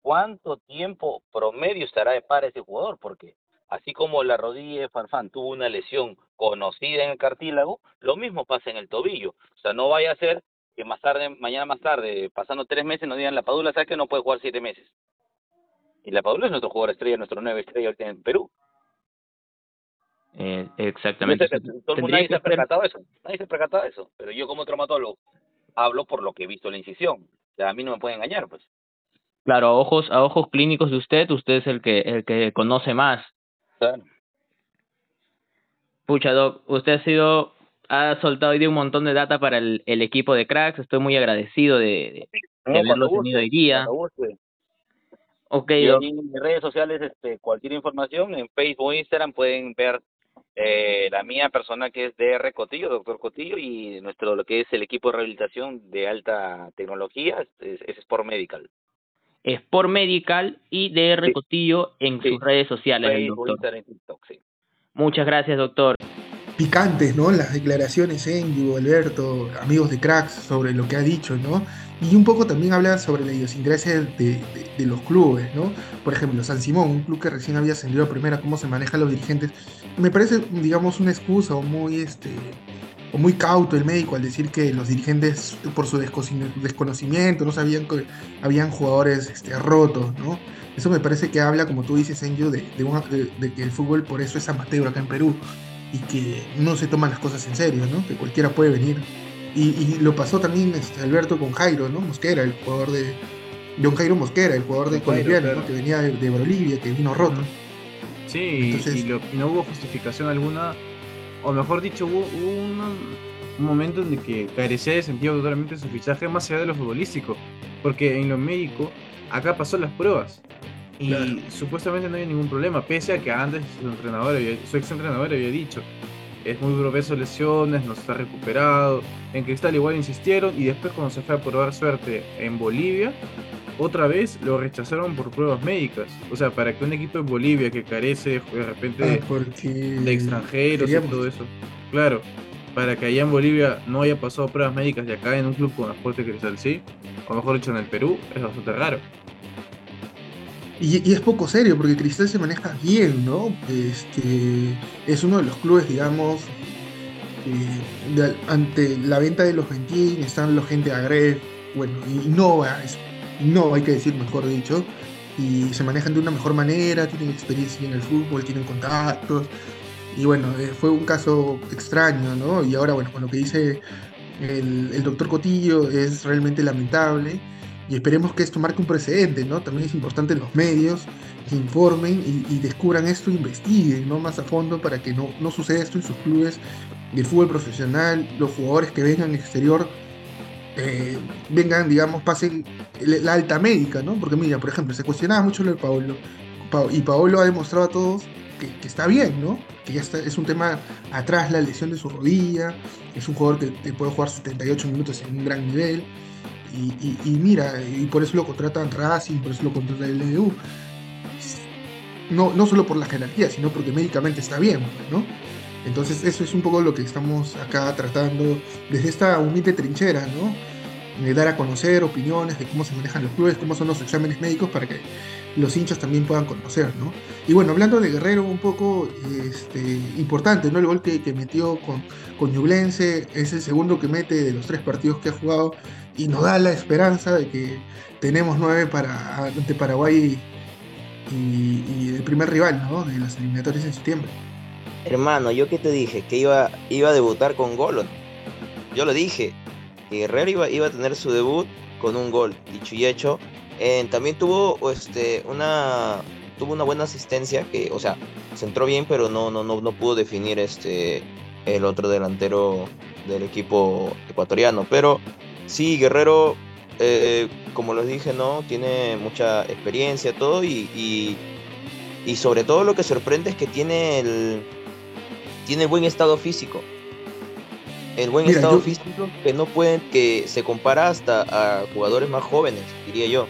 cuánto tiempo promedio estará de para ese jugador, porque así como la rodilla de Farfán tuvo una lesión conocida en el cartílago, lo mismo pasa en el tobillo. O sea, no vaya a ser que más tarde, mañana más tarde, pasando tres meses, nos digan la Padula, ¿sabes que no puede jugar siete meses? Y la Padula es nuestro jugador estrella, nuestro nueve estrella en Perú. Eh, exactamente. nadie se ha percatado eso. Nadie se ha percatado eso. Pero yo como traumatólogo hablo por lo que he visto en la incisión. O sea, a mí no me puede engañar, pues. Claro, a ojos, a ojos clínicos de usted, usted es el que, el que conoce más. Claro. Pucha, Doc, usted ha sido, ha soltado hoy día un montón de data para el, el equipo de cracks. Estoy muy agradecido de, de, de haberlo tenido hoy día. Ok, y en mis redes sociales, este, cualquier información, en Facebook o Instagram pueden ver eh, la mía persona que es DR Cotillo, doctor Cotillo, y nuestro lo que es el equipo de rehabilitación de alta tecnología es, es Sport Medical. Sport Medical y DR Sí. Cotillo en Sí. sus redes sociales, el Facebook, doctor. Instagram y TikTok, sí. Muchas gracias, doctor. Picantes, ¿no? Las declaraciones Enju, Alberto, amigos de cracks sobre lo que ha dicho, ¿no? Y un poco también habla sobre la idiosincrasia de, de- de los clubes, ¿no? Por ejemplo, San Simón, un club que recién había ascendido a primera, cómo se manejan los dirigentes. Me parece, digamos, una excusa o muy, este, o muy cauto el médico al decir que los dirigentes, por su desconocimiento, no sabían que habían jugadores este, rotos, ¿no? Eso me parece que habla, como tú dices, Enju, de, de- de que el fútbol por eso es amateur acá en Perú y que no se toman las cosas en serio, ¿no? Que cualquiera puede venir. Y, y lo pasó también este, Alberto con Jairo, ¿no? Mosquera, el jugador de. Don Jairo Mosquera, el jugador de Jairo, colombiano, claro. ¿no? Que venía de, de Bolivia, que vino roto. Sí, Entonces- y, lo- y no hubo justificación alguna, o mejor dicho, hubo, hubo una- un momento en el que carecía de sentido totalmente su fichaje más allá de lo futbolístico, porque en lo médico acá pasó las pruebas y Claro. supuestamente no había ningún problema, pese a que antes su entrenador, había- su ex entrenador había dicho es muy propenso lesiones, no está recuperado. En Cristal igual insistieron y después cuando se fue a probar suerte en Bolivia, otra vez lo rechazaron por pruebas médicas. O sea, para que un equipo en Bolivia que carece de repente de, Ah, de extranjeros y todo eso, claro, para que allá en Bolivia no haya pasado pruebas médicas y acá en un club con Aporte Cristal sí, o mejor dicho en el Perú, es bastante raro. Y, y es poco serio, porque Cristal se maneja bien, ¿no? Este, es uno de los clubes, digamos, eh, ante la venta de los Ventín, están los gente de Agref, bueno, Innova, es, Innova hay que decir mejor dicho, y se manejan de una mejor manera, tienen experiencia en el fútbol, tienen contactos, y bueno, eh, fue un caso extraño, ¿no? Y ahora, bueno, con lo que dice el doctor Cotillo es realmente lamentable y esperemos que esto marque un precedente, ¿no? También es importante los medios que informen y, descubran esto, investiguen, ¿no? Más a fondo para que no, no suceda esto en sus clubes del fútbol profesional, los jugadores que vengan del exterior eh, vengan, digamos, pasen la alta médica, ¿no? Porque mira, por ejemplo, se cuestionaba mucho lo de Paolo Pa- y Paolo ha demostrado a todos que, está bien, ¿no? Que ya está, es un tema atrás la lesión de su rodilla, es un jugador que puede jugar 78 minutos en un gran nivel. Y, mira, y por eso lo contratan Racing, por eso lo contrata el LDU. No, no solo por la jerarquía, sino porque médicamente está bien, ¿no? Entonces eso es un poco lo que estamos acá tratando desde esta humilde trinchera, ¿no? De dar a conocer opiniones de cómo se manejan los clubes, cómo son los exámenes médicos para que los hinchas también puedan conocer, ¿no? Y bueno, hablando de Guerrero, un poco este, importante, ¿no? El gol que, metió con, con Ñublense es el segundo que mete de los tres partidos que ha jugado y nos da la esperanza de que tenemos nueve para, ante Paraguay y, el primer rival, ¿no? De las eliminatorias en septiembre. Hermano, yo que te dije que iba, iba a debutar con gol. ¿o no? Yo lo dije, Guerrero iba, iba a tener su debut con un gol, dicho y hecho. Eh, también tuvo este, una, tuvo una buena asistencia, que, o sea, se entró bien, pero no, no, no, no pudo definir este, el otro delantero del equipo ecuatoriano. Pero sí, Guerrero, eh, como les dije, ¿no? Tiene mucha experiencia, todo, y, y, y sobre todo lo que sorprende es que tiene el, tiene buen estado físico. El buen Mira, estado yo- físico que no pueden, que se compara hasta a jugadores más jóvenes, diría yo.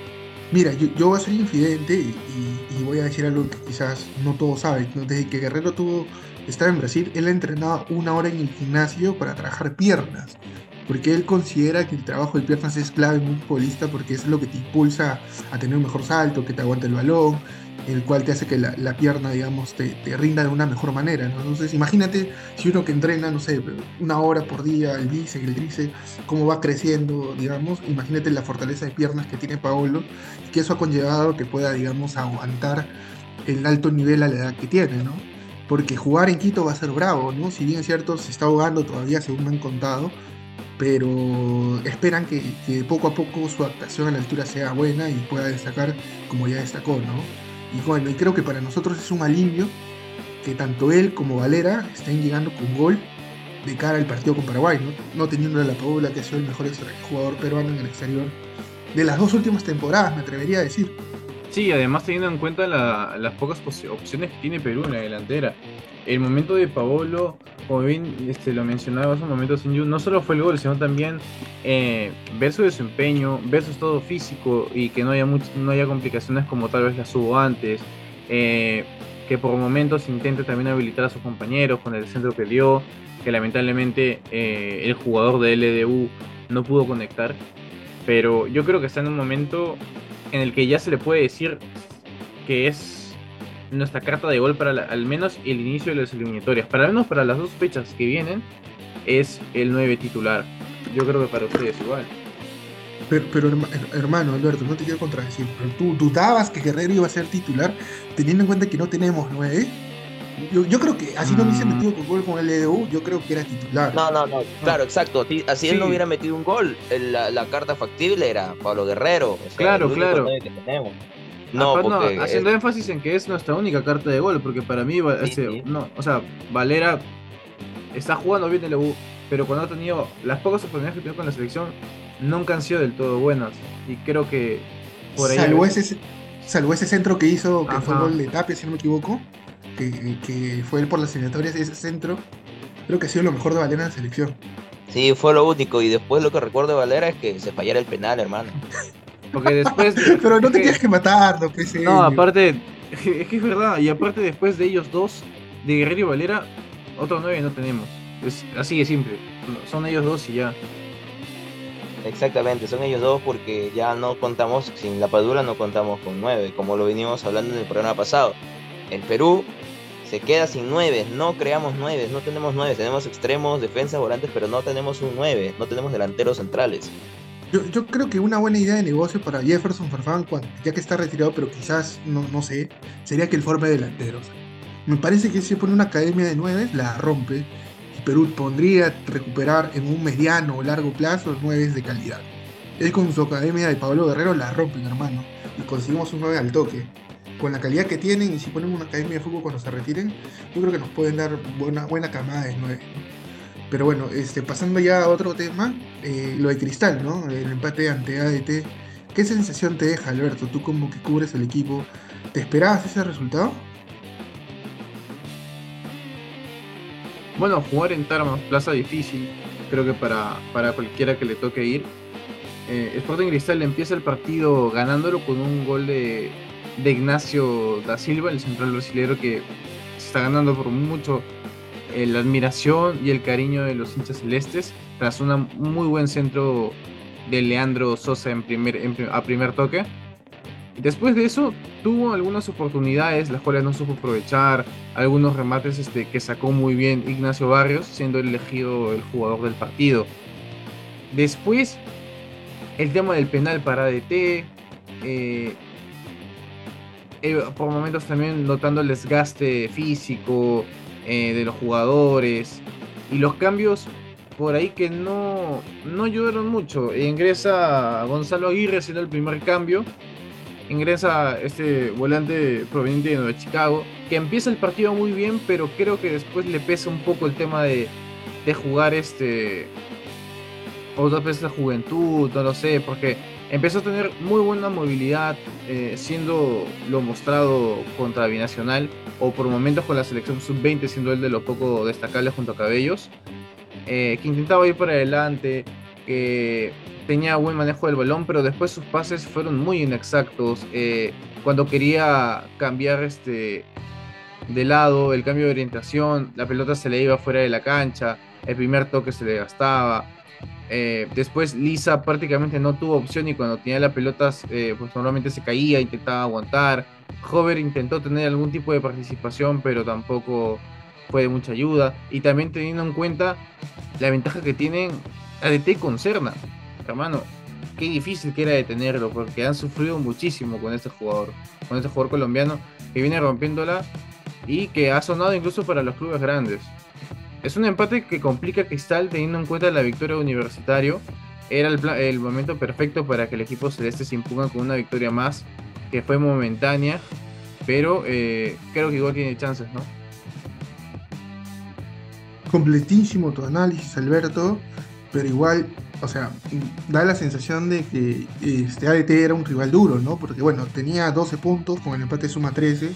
Mira, yo, yo voy a ser infidente y, y- y voy a decir algo que quizás no todos saben. Desde que Guerrero tuvo, estaba en Brasil, él ha entrenado una hora en el gimnasio para trabajar piernas. Porque él considera que el trabajo de piernas es clave en un futbolista porque es lo que te impulsa a tener un mejor salto, que te aguante el balón, el cual te hace que la, pierna, digamos, te, te rinda de una mejor manera. ¿no? Entonces, imagínate si uno que entrena, no sé, una hora por día, el bíceps, el tríceps, cómo va creciendo, digamos, imagínate la fortaleza de piernas que tiene Paolo y que eso ha conllevado que pueda, digamos, aguantar el alto nivel a la edad que tiene, ¿no? Porque jugar en Quito va a ser bravo, ¿no? Si bien es cierto, se está ahogando todavía, según me han contado, pero esperan que, que poco a poco su adaptación a la altura sea buena y pueda destacar como ya destacó, ¿no? Y bueno, y creo que para nosotros es un alivio que tanto él como Valera estén llegando con gol de cara al partido con Paraguay, ¿no? Teniendo a la Paula, que ha el mejor jugador peruano en el exterior de las dos últimas temporadas, me atrevería a decir. Sí, además teniendo en cuenta la- las pocas opciones que tiene Perú en la delantera. El momento de Paolo, como bien este, lo mencionaba hace un momento Sinju, no solo fue el gol, sino también eh, ver su desempeño, ver su estado físico y que no haya, much- no haya complicaciones como tal vez las hubo antes. eh, que por momentos intente también habilitar a sus compañeros con el centro que dio, que lamentablemente eh, el jugador de LDU no pudo conectar. Pero yo creo que está en un momento en el que ya se le puede decir que es nuestra carta de gol para la- al menos el inicio de las eliminatorias. Para al menos para las dos fechas que vienen es el 9 titular. Yo creo que para ustedes igual. Pero, pero herma- her- hermano, Alberto, no te quiero contradecir, pero tú dudabas que Guerrero iba a ser titular teniendo en cuenta que no tenemos nueve. Yo, yo creo que así no hubiese Mm. metido con gol con el LDU, yo creo que era titular. No, no, no, claro, exacto. Así, así él no Sí. hubiera metido un gol. el- La, la carta factible era Pablo Guerrero. o sea, Claro, el claro. nueve que tenemos. No, Aparte, no, haciendo eh, énfasis en que es nuestra única carta de gol, porque para mí, Sí, este, sí. no, o sea, Valera está jugando bien el U, pero cuando ha tenido las pocas oportunidades que tiene con la selección, nunca han sido del todo buenas. Y creo que por ahí. salvo, ese, salvo ese centro que hizo, que fue Ajá. gol de Tapia, si no me equivoco, que, que fue él por las eliminatorias, ese centro, creo que ha sido lo mejor de Valera en la selección. sí, fue lo único. Y después lo que recuerdo de Valera es que se fallara el penal, hermano. Porque después. Pero no es que- tenías que matarlo, pues. No, aparte, es que es verdad, y aparte después de ellos dos, de Guerrero y Valera, otro nueve no tenemos. Es así de simple. Son ellos dos y ya. Exactamente, son ellos dos porque ya no contamos, sin la Padula no contamos con nueve, como lo vinimos hablando en el programa pasado. El Perú se queda sin nueve, no creamos nueve, no tenemos nueve, tenemos extremos, defensas, volantes, pero no tenemos un nueve, no tenemos delanteros centrales. Yo, creo que una buena idea de negocio para Jefferson Farfán, ya que está retirado, pero quizás, no, sé, sería que él forme delanteros. Me parece que si pone una academia de nueve, la rompe. Perú podría recuperar en un mediano o largo plazo nueve de calidad. Él con su academia de Pablo Guerrero la rompen, hermano. Y conseguimos un 9 al toque. Con la calidad que tienen y si ponen una academia de fútbol cuando se retiren, yo creo que nos pueden dar buena, buena camada de 9. Pero bueno, este, pasando ya a otro tema, eh, lo de Cristal, ¿no? El empate ante ADT. ¿Qué sensación te deja, Alberto? Tú como que cubres el equipo. ¿Te esperabas ese resultado? Bueno, jugar en Tarma, plaza difícil, creo que para, para cualquiera que le toque ir. Eh, Sporting Cristal empieza el partido ganándolo con un gol de, de Ignacio da Silva, el central brasileño que está ganando por mucho eh, la admiración y el cariño de los hinchas celestes, tras un muy buen centro de Leandro Sosa en primer, a primer toque. Después de eso, tuvo algunas oportunidades, las cuales no supo aprovechar, algunos remates este, que sacó muy bien Ignacio Barrios, siendo elegido el jugador del partido. Después, el tema del penal para DT, eh, eh, por momentos también notando el desgaste físico eh, de los jugadores y los cambios por ahí que no, no ayudaron mucho. Ingresa Gonzalo Aguirre haciendo el primer cambio ingresa este volante proveniente de Nueva Chicago, que empieza el partido muy bien, pero creo que después le pesa un poco el tema de, de jugar este. Otra vez la juventud, no lo sé, porque empezó a tener muy buena movilidad, eh, siendo lo mostrado contra Binacional, o por momentos con la selección sub-20, siendo él de lo poco destacable junto a Cabellos, eh, que intentaba ir para adelante, que tenía buen manejo del balón, pero después sus pases fueron muy inexactos. Eh, cuando quería cambiar este de lado, el cambio de orientación, la pelota se le iba fuera de la cancha, el primer toque se le gastaba. Eh, después Lisa prácticamente no tuvo opción y cuando tenía la pelota eh, pues normalmente se caía, intentaba aguantar. Hover intentó tener algún tipo de participación pero tampoco fue de mucha ayuda. Y también teniendo en cuenta la ventaja que tienen ADT con Cerna. Hermano, qué difícil que era detenerlo porque han sufrido muchísimo con este jugador, con este jugador colombiano que viene rompiéndola y que ha sonado incluso para los clubes grandes. Es un empate que complica Cristal teniendo en cuenta la victoria universitario. Era el, momento perfecto para que el equipo celeste se imponga con una victoria más, que fue momentánea, pero eh, creo que igual tiene chances, ¿no? Completísimo tu análisis, Alberto, pero igual, o sea, da la sensación de que este ADT era un rival duro, ¿no? Porque bueno, tenía 12 puntos, con el empate suma 13,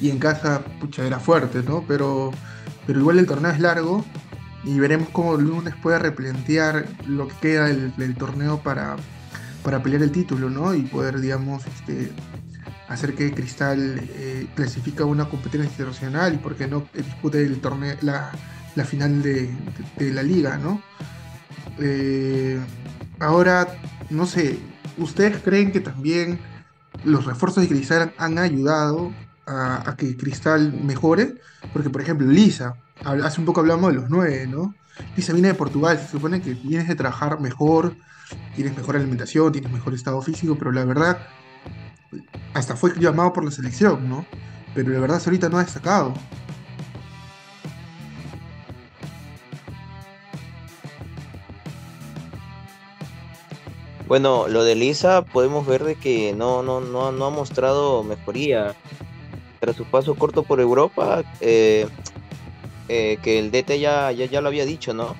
y en casa, pucha, era fuerte, ¿no? Pero, pero igual el torneo es largo y veremos cómo lunes puede replantear lo que queda del, torneo para, para pelear el título, ¿no? Y poder, digamos, este, hacer que Cristal eh, clasifique a una competencia internacional y, por qué no, dispute el torneo, la, final de, la liga, ¿no? Eh, ahora, no sé, ¿ustedes creen que también los refuerzos de Cristal han ayudado a, que Cristal mejore, porque por ejemplo Lisa, hace un poco hablamos de los nueve, ¿no? Lisa viene de Portugal, se supone que vienes de trabajar mejor, tienes mejor alimentación, tienes mejor estado físico, pero la verdad, hasta fue llamado por la selección, ¿no? Pero la verdad ahorita no ha destacado. Bueno, lo de Lisa podemos ver de que no, no, no, no ha mostrado mejoría tras su paso corto por Europa, eh, eh, que el DT ya, ya, lo había dicho, ¿no?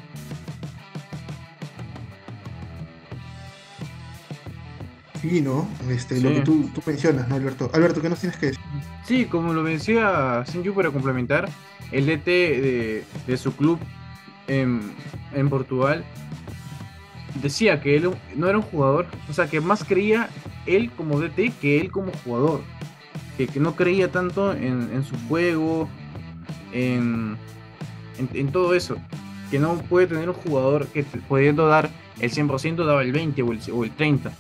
Sí, ¿no? Este, Lo que tú, mencionas, ¿no, Alberto? Alberto, ¿qué nos tienes que decir? Sí, como lo decía Sinju para complementar, el DT de, su club en, en, Portugal decía que él no era un jugador, o sea, que más creía él como DT que él como jugador que, no creía tanto en, su juego, en, en, todo eso. Que no puede tener un jugador que pudiendo dar el 100% daba el 20 o el, o el 30.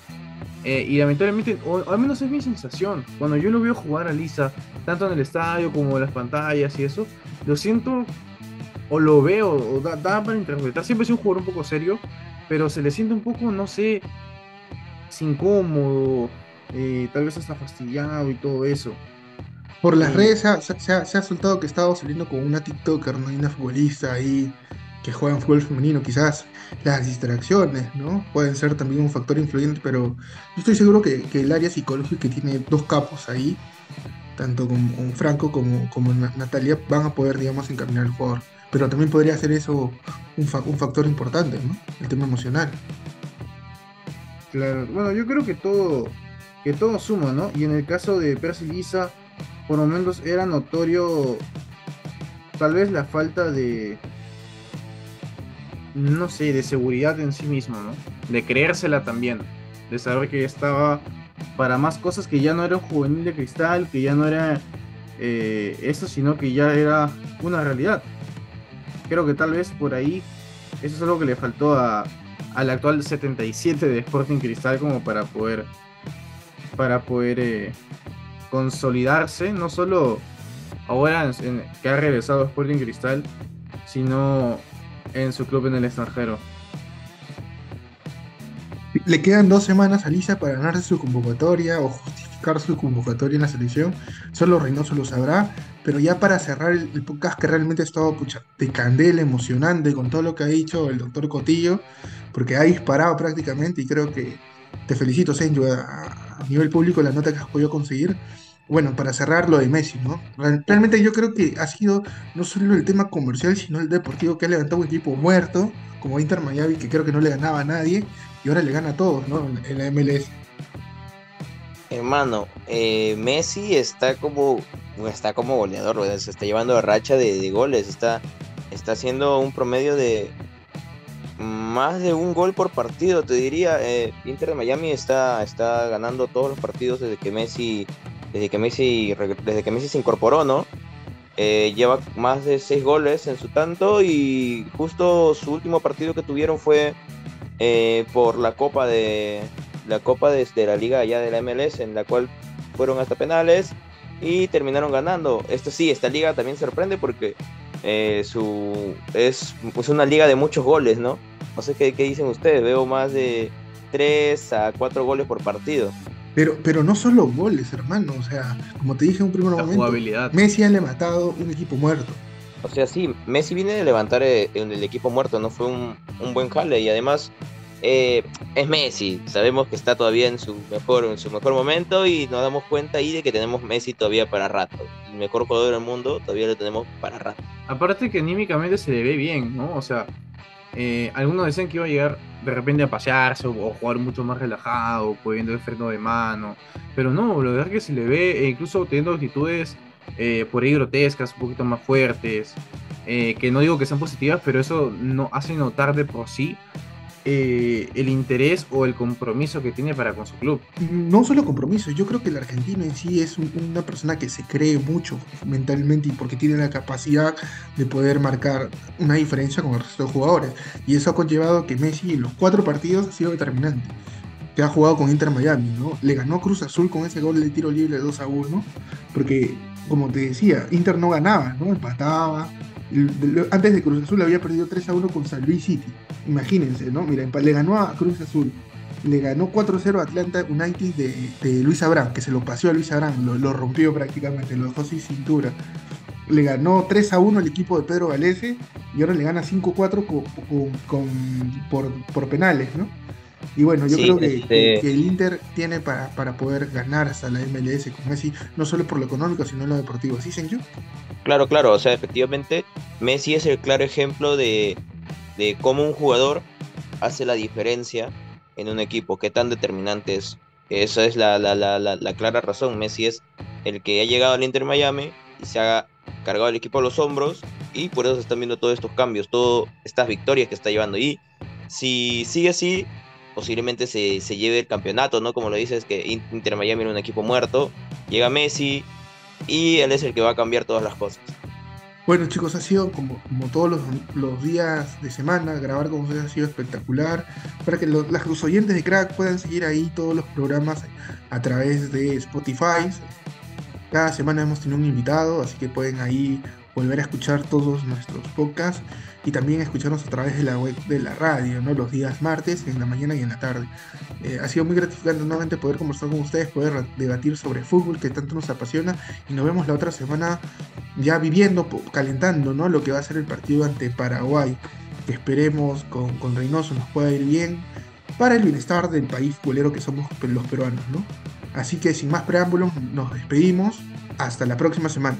Eh, y lamentablemente, o al menos es mi sensación, cuando yo lo veo jugar a Lisa, tanto en el estadio como en las pantallas y eso, lo siento o lo veo, o da, da para interpretar. Siempre es un jugador un poco serio, pero se le siente un poco, no sé, incómodo, eh, tal vez hasta fastidiado y todo eso. Por las redes se ha, soltado que estaba saliendo con una TikToker, ¿no? una futbolista ahí que juega en fútbol femenino, quizás las distracciones, ¿no? Pueden ser también un factor influyente, pero yo estoy seguro que, el área psicológica que tiene dos capos ahí, tanto con, Franco como, como Natalia, van a poder, digamos, encaminar al jugador. Pero también podría ser eso un, un factor importante, ¿no? El tema emocional. Claro, bueno, yo creo que todo, que todo suma, ¿no? Y en el caso de Percy Lisa, por momentos era notorio tal vez la falta de, no sé, de seguridad en sí mismo, ¿no? De creérsela también, de saber que estaba para más cosas que ya no era un juvenil de cristal, que ya no era eh, eso, sino que ya era una realidad. Creo que tal vez por ahí eso es algo que le faltó a, al actual 77 de Sporting Cristal como para poder para poder eh, consolidarse, no solo ahora que ha regresado a Sporting Cristal, sino en su club en el extranjero. Le quedan dos semanas a Lisa para ganarse su convocatoria o justificar su convocatoria en la selección. Solo Reynoso lo sabrá. Pero ya para cerrar el, podcast que realmente ha estado de candela, emocionante con todo lo que ha dicho el doctor Cotillo, porque ha disparado prácticamente y creo que te felicito, Senju, a, nivel público la nota que has podido conseguir. Bueno, para cerrar lo de Messi, ¿no? Realmente yo creo que ha sido no solo el tema comercial, sino el deportivo que ha levantado un equipo muerto, como Inter Miami, que creo que no le ganaba a nadie, y ahora le gana a todos, ¿no? En la MLS. Hermano, eh, Messi está como está como goleador, se está llevando a racha de, goles, está, está haciendo un promedio de más de un gol por partido, te diría. Eh, Inter de Miami está, está ganando todos los partidos desde que Messi, desde que Messi, desde que Messi se incorporó, ¿no? Eh, lleva más de seis goles en su tanto y justo su último partido que tuvieron fue eh, por la Copa de la Copa de, la Liga allá de la MLS, en la cual fueron hasta penales y terminaron ganando. Esto sí, esta liga también sorprende porque eh, su, es pues, una liga de muchos goles, ¿no? No sé qué, qué dicen ustedes, veo más de 3 a 4 goles por partido. Pero, pero no solo goles, hermano. O sea, como te dije en un primer momento, Messi ha matado un equipo muerto. O sea, sí, Messi viene de levantar el, eh, el equipo muerto, no fue un, un buen jale y además eh, es Messi. Sabemos que está todavía en su mejor, en su mejor momento y nos damos cuenta ahí de que tenemos Messi todavía para rato. El mejor jugador del mundo todavía lo tenemos para rato. Aparte que anímicamente se le ve bien, ¿no? O sea, eh, algunos decían que iba a llegar de repente a pasearse o, jugar mucho más relajado, pudiendo el freno de mano. Pero no, lo verdad es que se le ve, e incluso teniendo actitudes eh, por ahí grotescas, un poquito más fuertes. que no digo que sean positivas, pero eso no hace notar de por sí eh, el interés o el compromiso que tiene para con su club. No solo compromiso, yo creo que el argentino en sí es una persona que se cree mucho mentalmente y porque tiene la capacidad de poder marcar una diferencia con el resto de jugadores. Y eso ha conllevado que Messi en los cuatro partidos ha sido determinante. Que ha jugado con Inter Miami, ¿no? Le ganó Cruz Azul con ese gol de tiro libre 2 a 1, porque, como te decía, Inter no ganaba, ¿no? Empataba, antes de Cruz Azul había perdido 3 a 1 con San Luis City. Imagínense, ¿no? Mira, le ganó a Cruz Azul. Le ganó 4-0 a Atlanta United de, Luis Abraham, que se lo paseó a Luis Abraham, lo, rompió prácticamente, lo dejó sin cintura. Le ganó 3 a 1 al equipo de Pedro Galese y ahora le gana 5-4 por, por penales, ¿no? Y bueno, yo creo este que, el Inter tiene para, para, poder ganar hasta la MLS con Messi, no solo por lo económico, sino en lo deportivo. ¿Sí, Senju? Claro, claro, o sea, efectivamente, Messi es el claro ejemplo de, de cómo un jugador hace la diferencia en un equipo, qué tan determinante es. Esa es la, la, la, la, clara razón. Messi es el que ha llegado al Inter Miami y se ha cargado el equipo a los hombros y por eso se están viendo todos estos cambios, todas estas victorias que está llevando. Y si sigue así, posiblemente se, se, lleve el campeonato, ¿no? Como lo dices, que Inter Miami era un equipo muerto, llega Messi y él es el que va a cambiar todas las cosas. Bueno chicos, ha sido como, como todos los, los, días de semana, grabar con ustedes ha sido espectacular, para que los, los oyentes de Crack puedan seguir ahí todos los programas a través de Spotify. Cada semana hemos tenido un invitado, así que pueden ahí volver a escuchar todos nuestros podcasts y también escucharnos a través de la web de la radio, ¿no? Los días martes, en la mañana y en la tarde. Eh, ha sido muy gratificante nuevamente poder conversar con ustedes, poder debatir sobre fútbol que tanto nos apasiona y nos vemos la otra semana ya viviendo, calentando, ¿no? Lo que va a ser el partido ante Paraguay, que esperemos con, Reynoso nos pueda ir bien para el bienestar del país culero que somos los peruanos, ¿no? Así que sin más preámbulos, nos despedimos. Hasta la próxima semana.